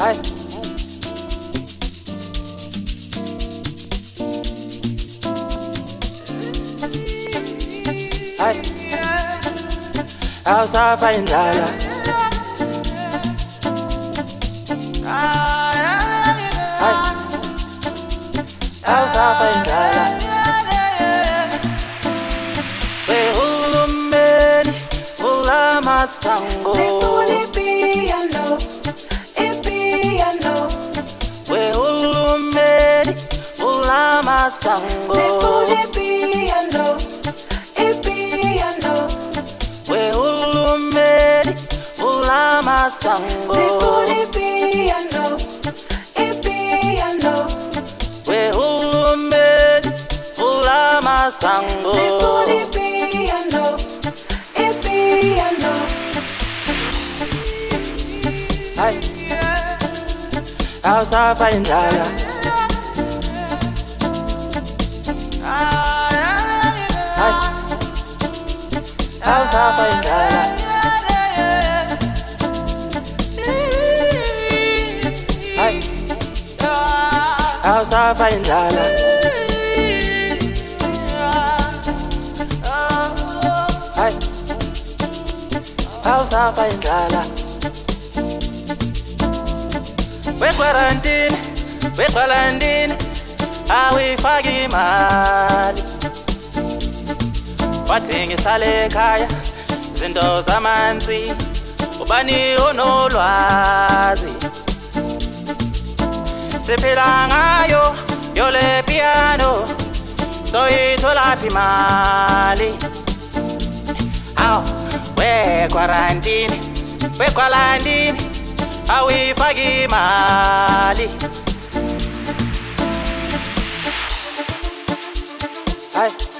Ai. Ai. ai indlala. Ai. Awusafa indlala. Wehulumeni vula masango. Awusafa indlala. Hi. Awusafa indlala. Hi. Awusafa indlala. Hi. Wequarantine, awuyifaki imali. Wathi ngihlale ekhaya, zinto zamanzi, ubani onolwazi. Siphila ngayo, yole piano, soyitholaphi imali. Aw, we quarantine, we quarantine, awuyifaki imali. は。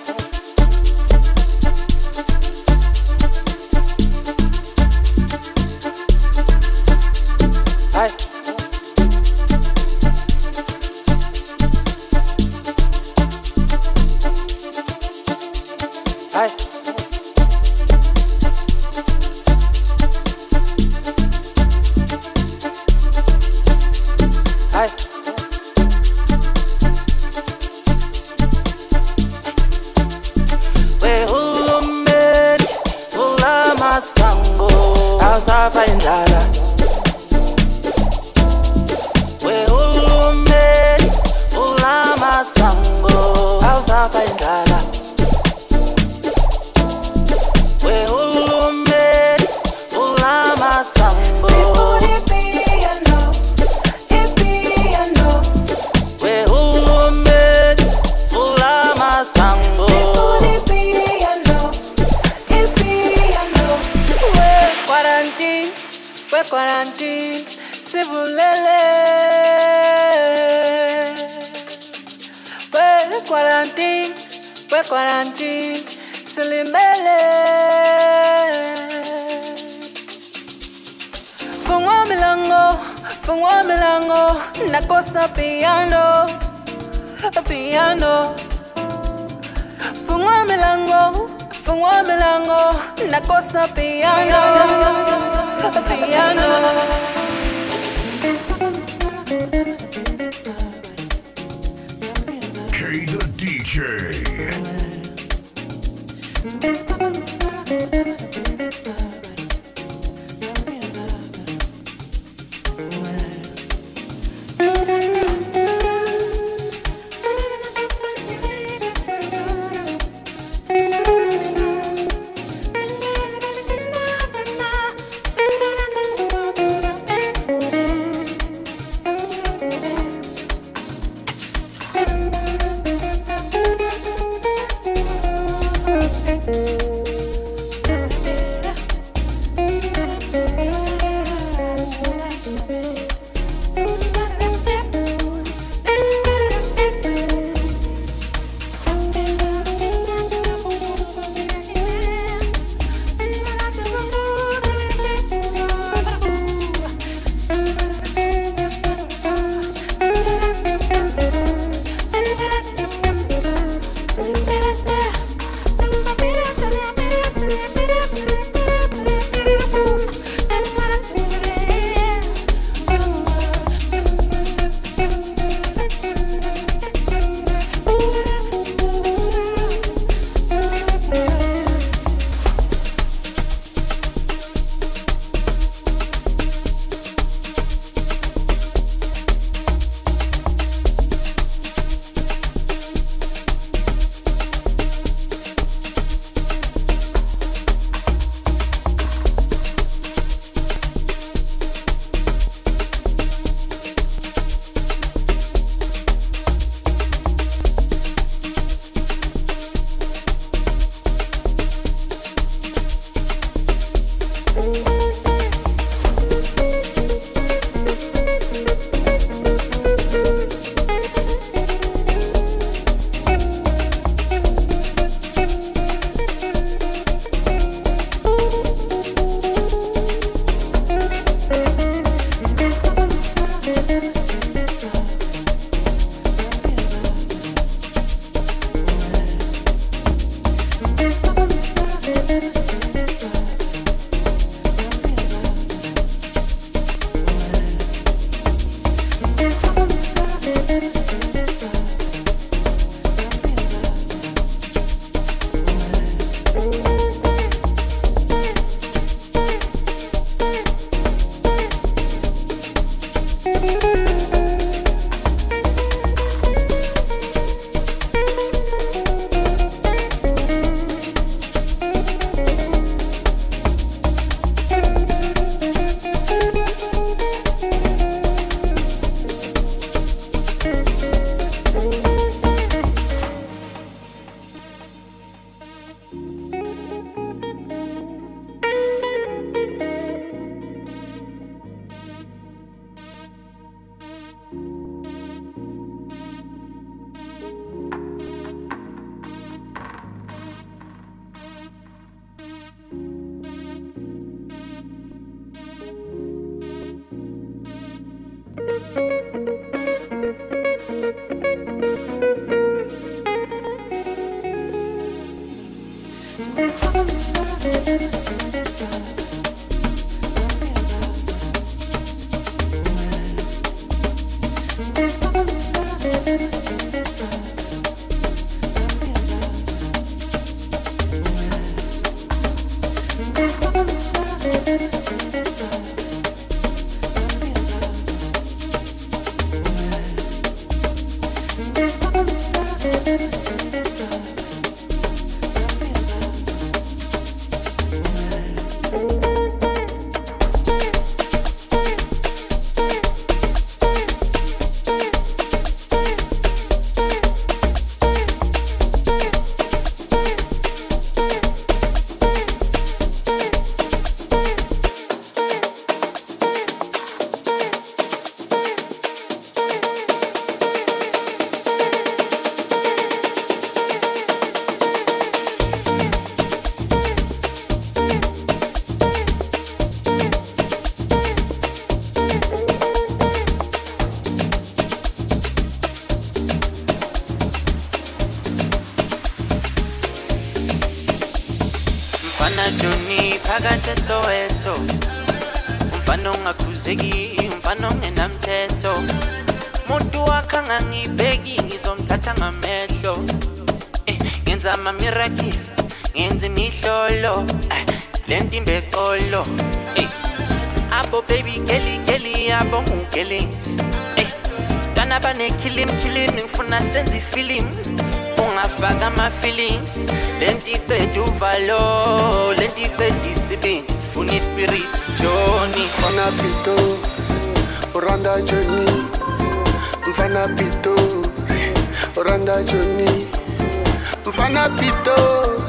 Pitore,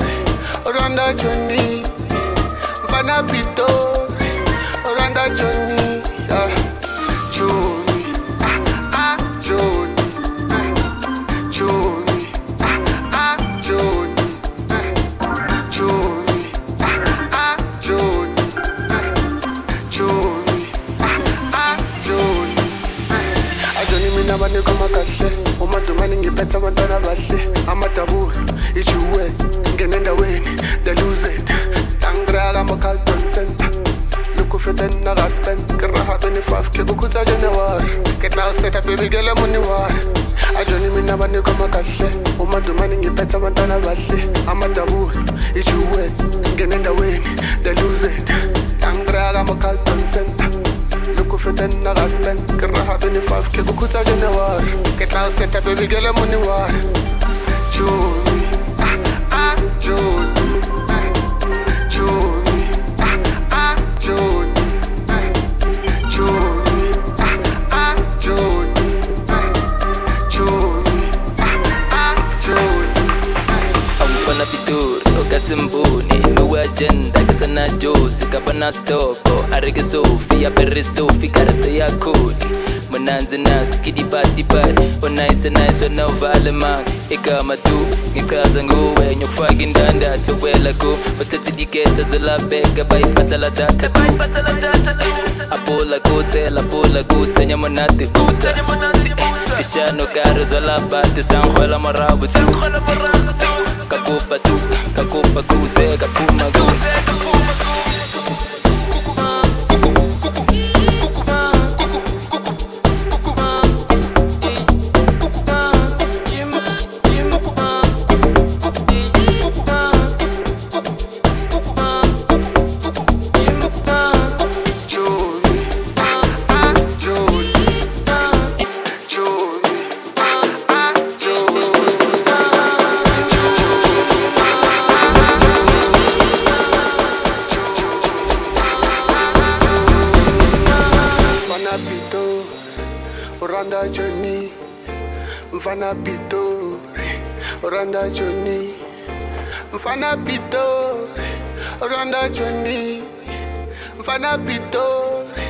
Rwanda Johnny, Vanna Pitore, Rwanda Johnny. abanikoma kahle. Umadumane ngiphetha abantwana bahle. Amadabula ijuwet ngene endaweni deluzed angibraka ama-calton center. Lokhu feten nakaspen kiraha 25 ke kukhutha januwari ke tla o seta bebikele moniwari joni ah, ah, joni ah, joni joni joni. kasimbuni lowe agenda katana jozi kabana stoko. Arike sofi aperistofikaratse yakuni monanzi nazi kidipatipati onayise nayise wena uvale manga igama tu ngichaza nguwe nyokufaka indandatho wela ku bathethe diketa zolabeka bayiphathala data apula kuthe lapula kuthe nyamonati kutha tishano kare zolabate sangwela marabu tu kakupa tu kakupa kuze kaphuma kuze Mfana Pitori, Oranda Johnny, Mfana Pitori, Oranda Johnny, Mfana Pitori,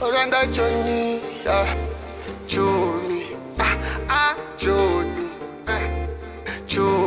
Oranda Johnny, yeah. Johnny, ah ah Johnny, eh. Johnny,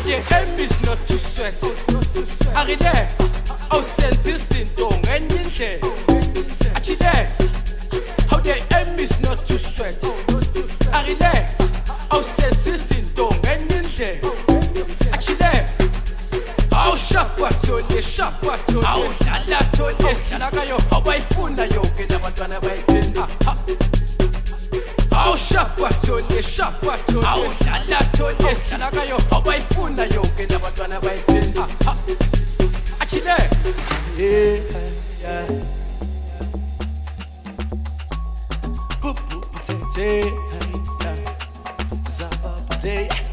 ade emis notuswet arilex awusenza oh, izinto ngenye indlela achilex awude emis notuswet arilex awusenza oh, izinto ngenye indlela achilex awushabhathole oh, shabhathole awudlalathole sinakayo awubayifuna yonke nabantwana bayiphinda awushabatonyesha awudlalatonyeshinakayo abayifuna yonke nabantwana bayidinda achile yeah, yeah. Pupu, potato, honey, yeah. Zaba, potato.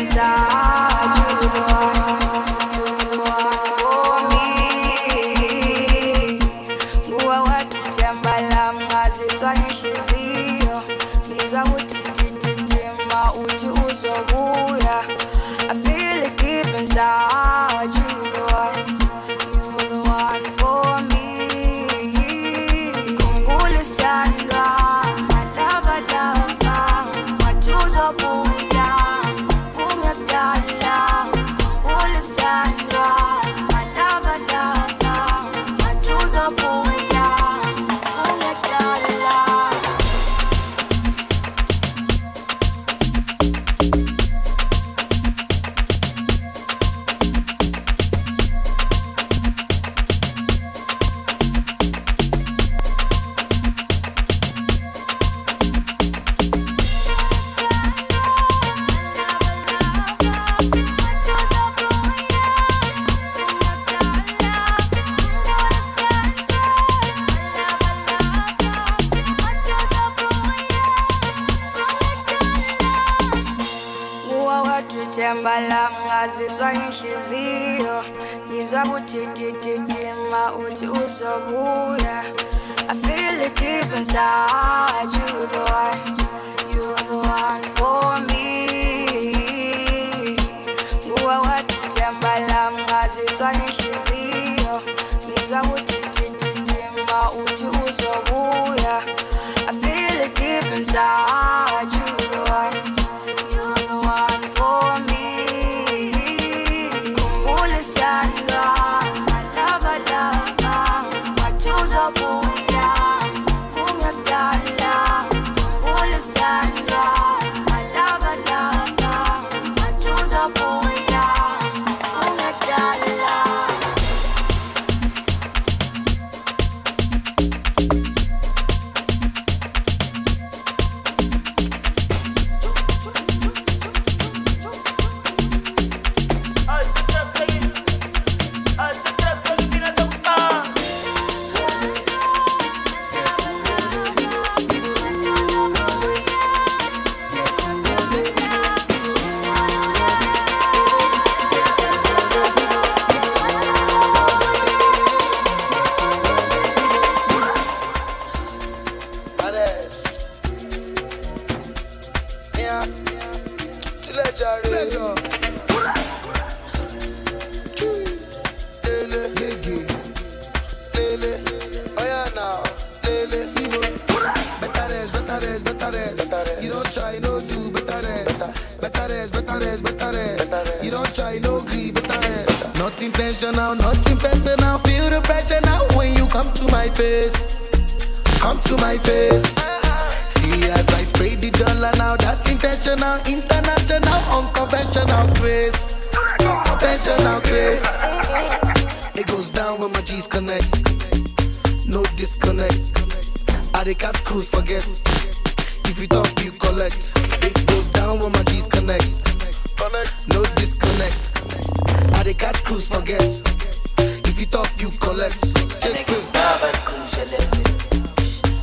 beside you. Inside Tilẹ̀ jàre. Lele. Lele. Oya now. Lele. Better rest, better rest, better rest. Better rest. You don't try, no do, better rest. Better rest, better rest, better rest. Better rest. You don't try, no gree, better rest. Not intentional, not personal. Feel the pressure now when you come to my face. Come to my face. Ah, ah. See as I spray dollar now, that's intentional, international, unconventional grace. Conventional grace. It goes down when my G's connect. No disconnect. I dey catch cruise, forget. If you talk, you collect. It goes down when my G's connect. No disconnect. I dey catch cruise, forget. If you talk, you collect. Take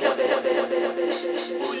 Vigro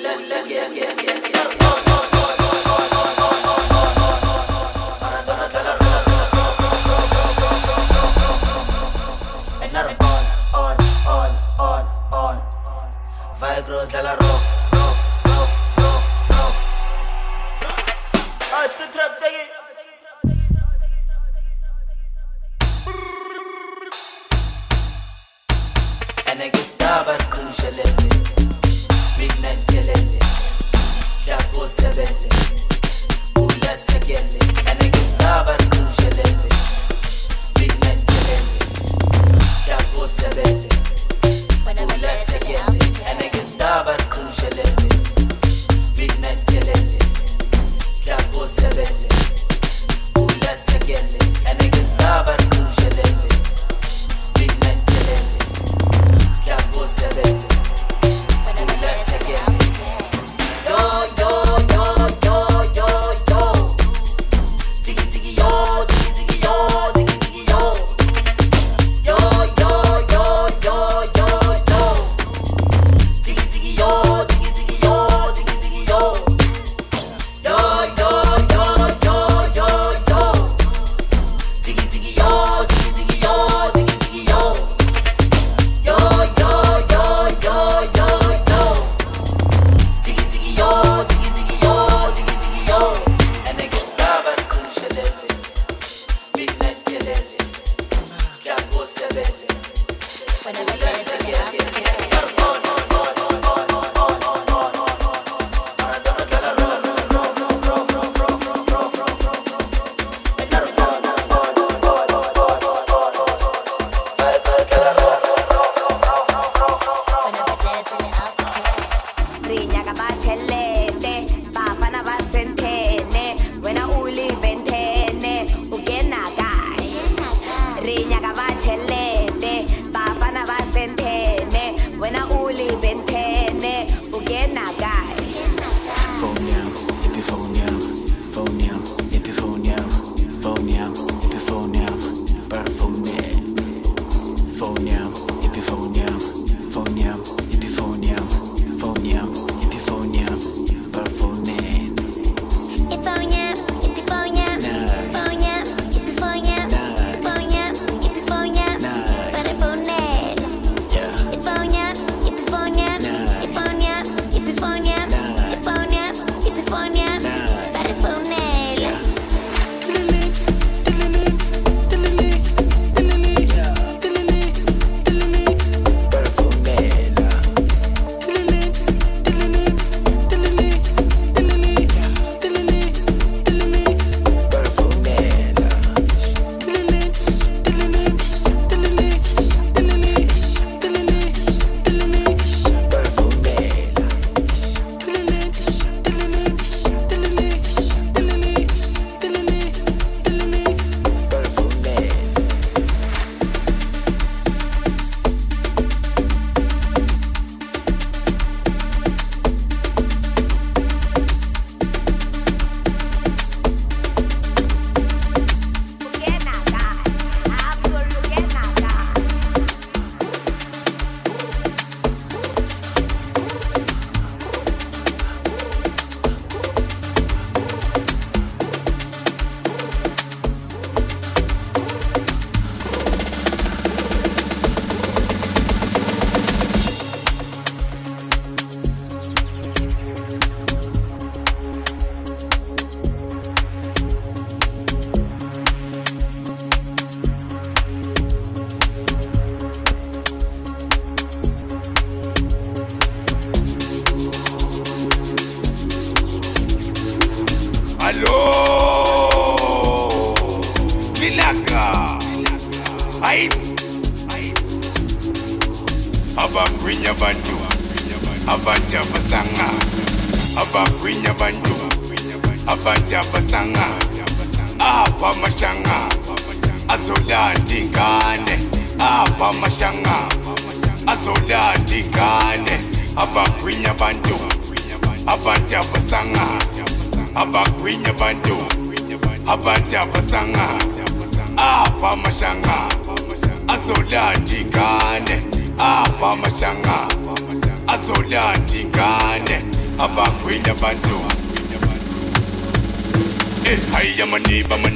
my neighbor, my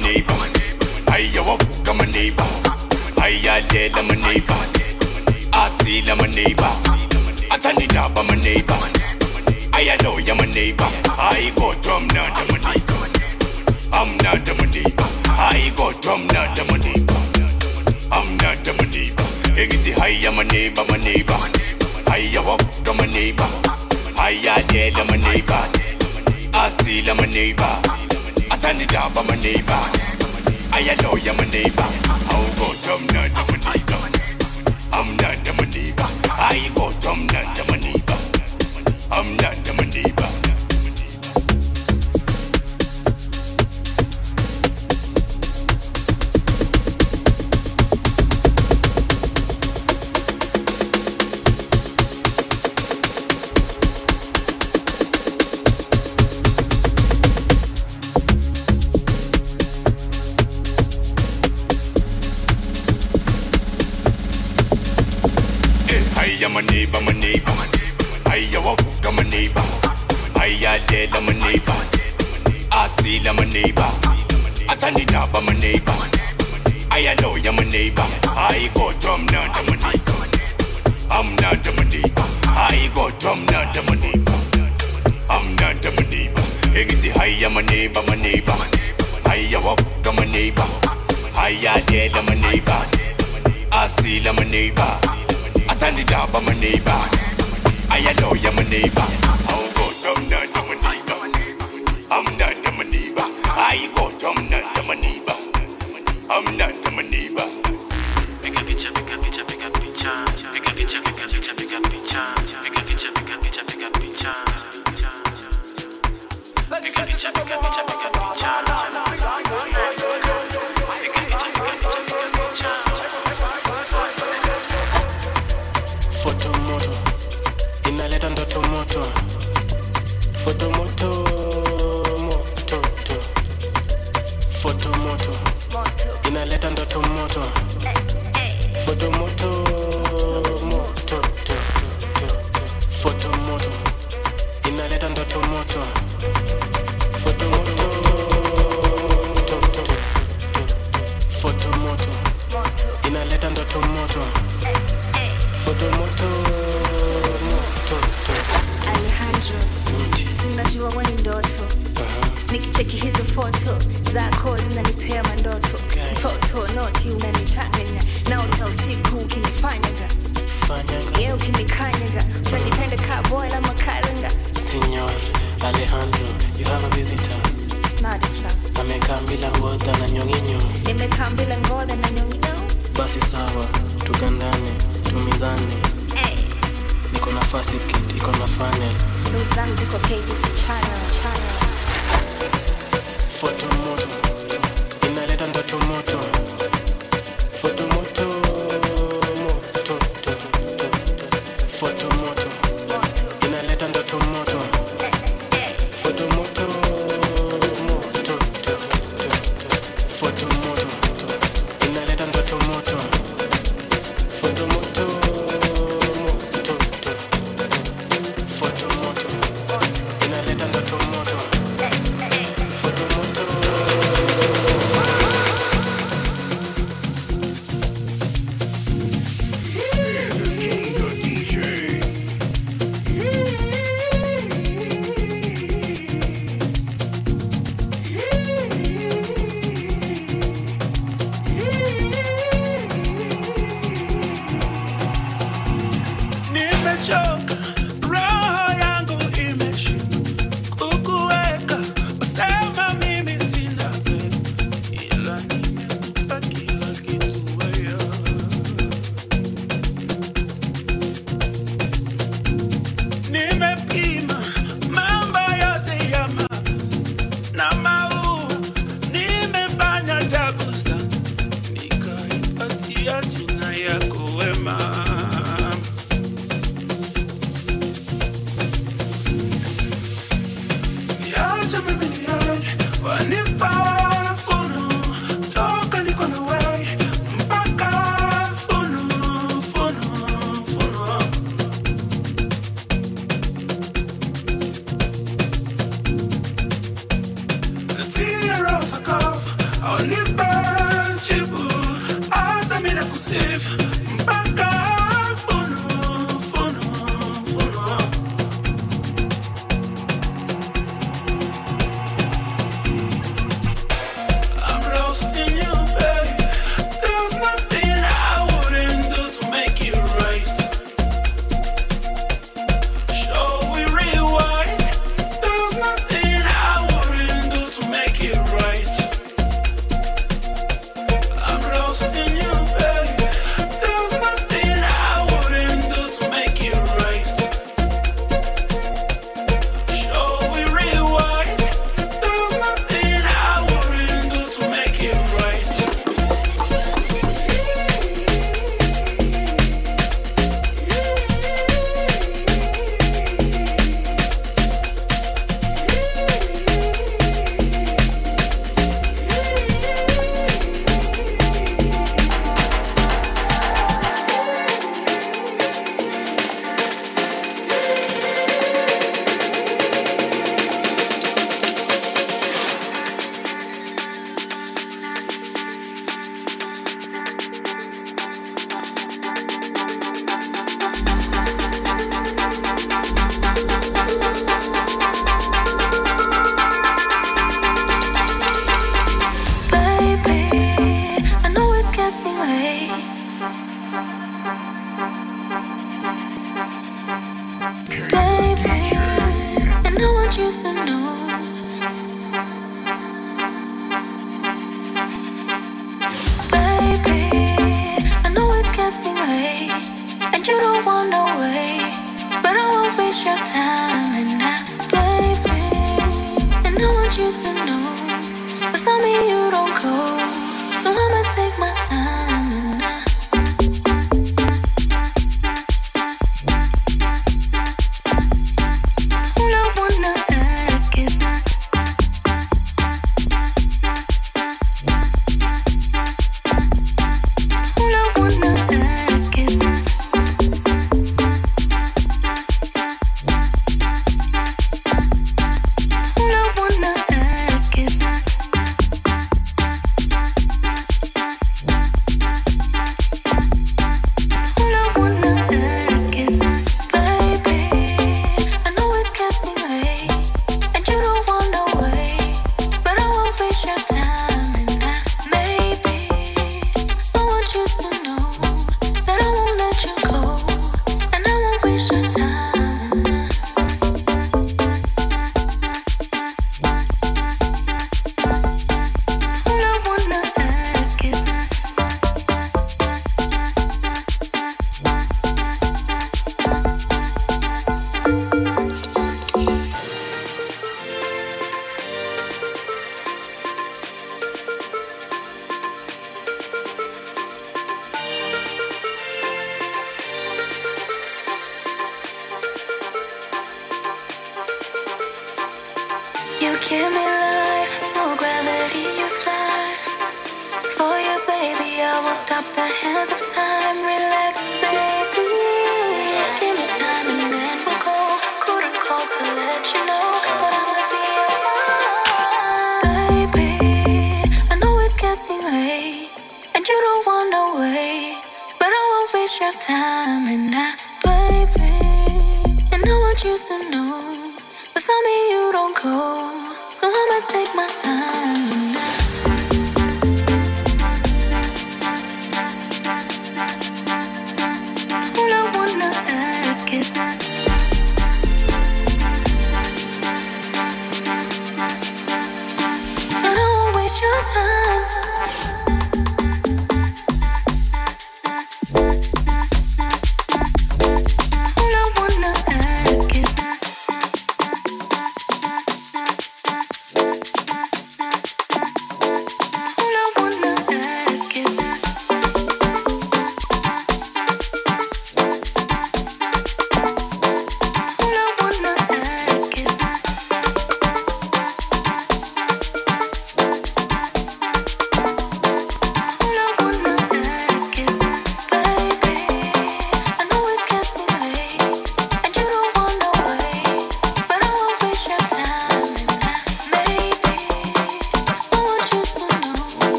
I'm a neighbor, I'm a neighbor. I yo, I'm a neighbor. I ya dead, I'm a neighbor. I see, I'm a neighbor. I turn it up, I'm a neighbor. I know I'm a neighbor. I go drum, not I'm a neighbor. I'm not a neighbor. I go drum, not I'm a neighbor. I'm not a neighbor. Anything high, I'm a neighbor, my neighbor. I yo, I'm a neighbor. I ya dead, I'm a neighbor. I see, I'm a neighbor. Athandidaba my neighbor. Ayaloya my neighbor. Awukodwa mnanda my neighbor. Amnanda my neighbor. Hayi kodwa mnanda my neighbor. Amnanda my neighbor. Alejandro, you have a visitor. Amekaa bila ngoda na nyonginyo. Nimekaa bila ngoda na nyonginyo. Basi sawa, tugandane, tumizane. Hey, Niko na fast kit, iko na funnel. ndugu zangu ziko KBC channel chana. Foto moto, inaleta ndoto moto. know. Without me, you don't go. So I'ma take my time.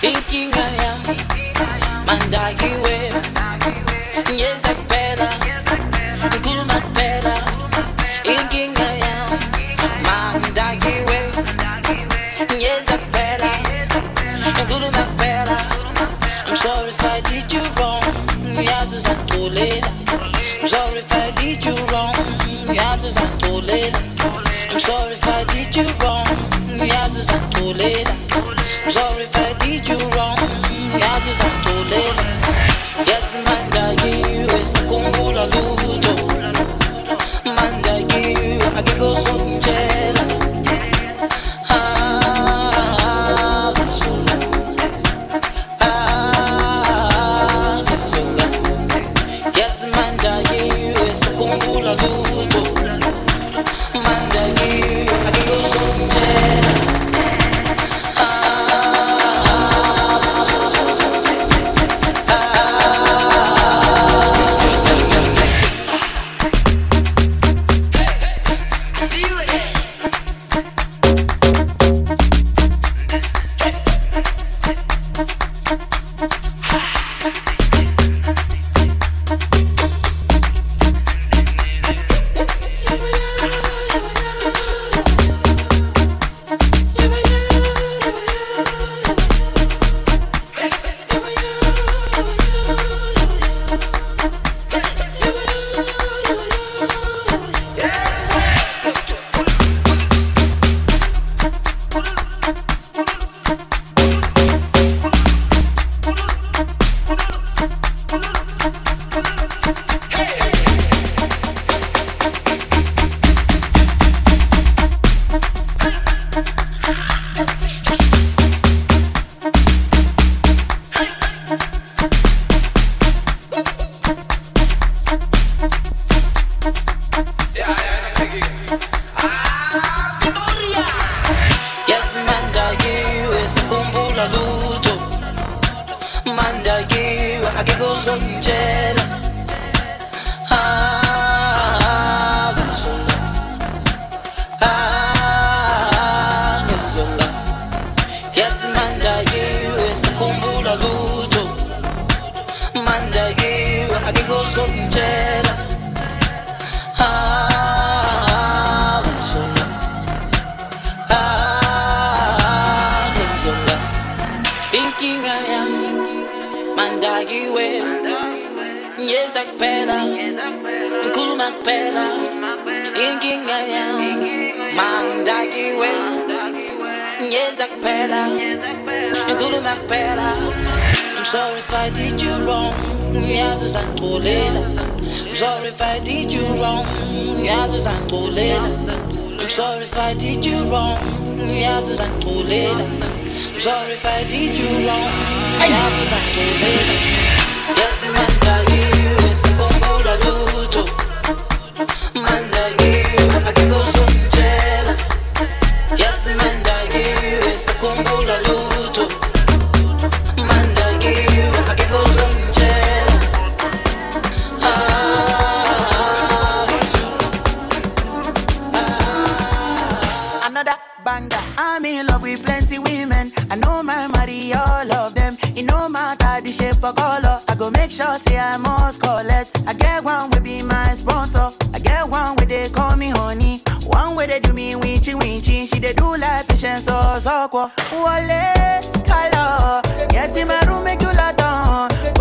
Thinking I am, and I give Yes,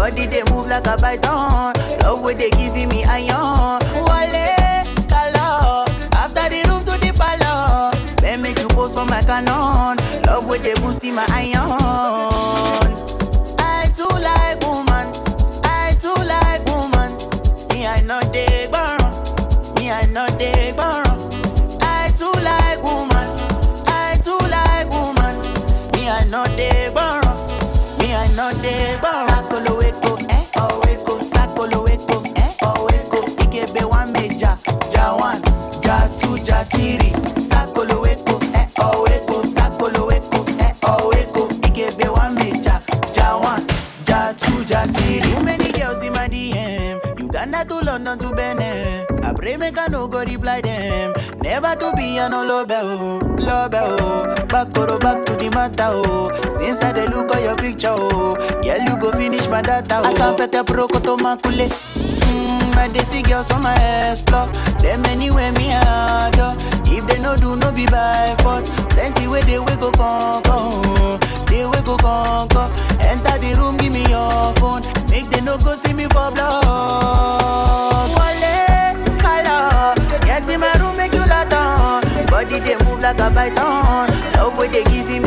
Body they move like a python. Love where they giving me iron. Wale, color. After the room to the palace. Then make you pose for my canon. Love where they boosting my iron. make I no go reply them. Never to be a no love oh, love oh. Back oh, oh, back to the matter oh. Since I dey look at your picture oh, girl you go finish my data oh. better, pro koto makule. Mm, I dey see girls from my ass explore. Them anywhere me adore. If they no do no be by force. Plenty way they we go conquer. Oh. They we go conquer. Enter the room give me your phone. Make they no go see me for blood. Like a python. Love what they giving me